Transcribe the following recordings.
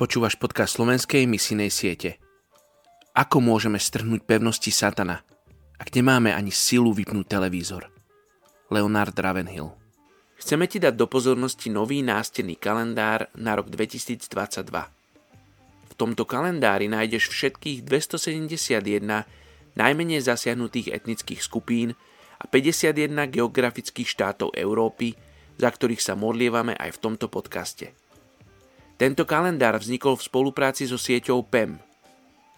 Počúvaš podcast slovenskej misijnej siete. Ako môžeme strhnúť pevnosti satana, ak nemáme ani silu vypnúť televízor? Leonard Ravenhill Chceme ti dať do pozornosti nový nástenný kalendár na rok 2022. V tomto kalendári nájdeš všetkých 271 najmenej zasiahnutých etnických skupín a 51 geografických štátov Európy, za ktorých sa modlievame aj v tomto podcaste. Tento kalendár vznikol v spolupráci so sieťou PEM,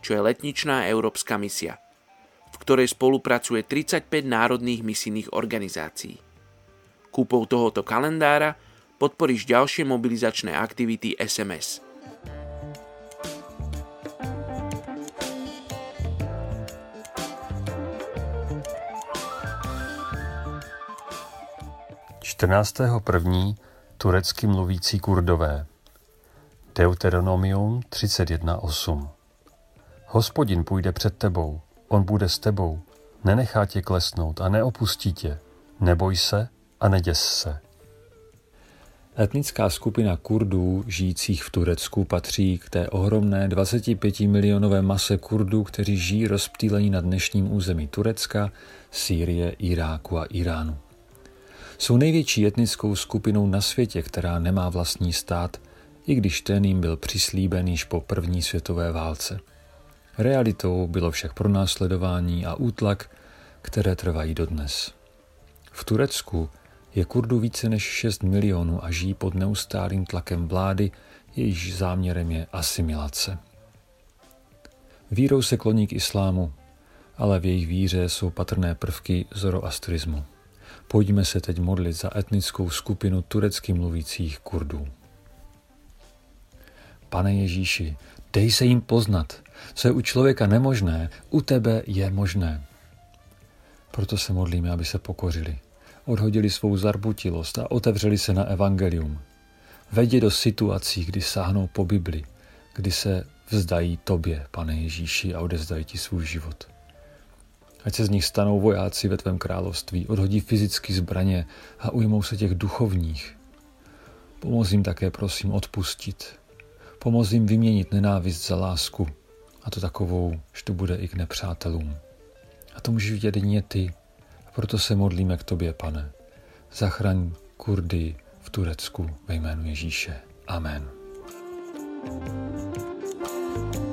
čo je letničná európska misia, v ktorej spolupracuje 35 národných misijných organizácií. Kúpou tohoto kalendára podporíš ďalšie mobilizačné aktivity SMS. první turecky mluvící kurdové. Deuteronomium 31.8 Hospodin půjde před tebou, on bude s tebou, nenechá tě klesnout a neopustí tě. Neboj se a neděs se. Etnická skupina Kurdů žijících v Turecku patří k té ohromné 25 milionové mase Kurdů, kteří žijí rozptýlení na dnešním území Turecka, Sýrie, Iráku a Iránu. Jsou největší etnickou skupinou na světě, která nemá vlastní stát – i když ten jim byl přislíben již po první světové válce. Realitou bylo však pronásledování a útlak, které trvají dodnes. V Turecku je Kurdu více než 6 milionů a žijí pod neustálým tlakem vlády, jejíž záměrem je asimilace. Vírou se kloní k islámu, ale v jejich víře jsou patrné prvky zoroastrismu. Pojďme se teď modlit za etnickou skupinu turecky mluvících Kurdů. Pane Ježíši, dej se jim poznat. Co je u člověka nemožné, u tebe je možné. Proto se modlíme, aby se pokořili, odhodili svou zarbutilost a otevřeli se na evangelium. Vedě do situací, kdy sáhnou po Bibli, kdy se vzdají tobě, pane Ježíši, a odezdají ti svůj život. Ať se z nich stanou vojáci ve tvém království, odhodí fyzicky zbraně a ujmou se těch duchovních. Pomoz jim také, prosím, odpustit, Pomoz jim vyměnit nenávist za lásku, a to takovou, že to bude i k nepřátelům. A to můžeš vidět jedině ty, a proto se modlíme k tobě, pane. Zachraň Kurdy v Turecku ve jménu Ježíše. Amen. thank you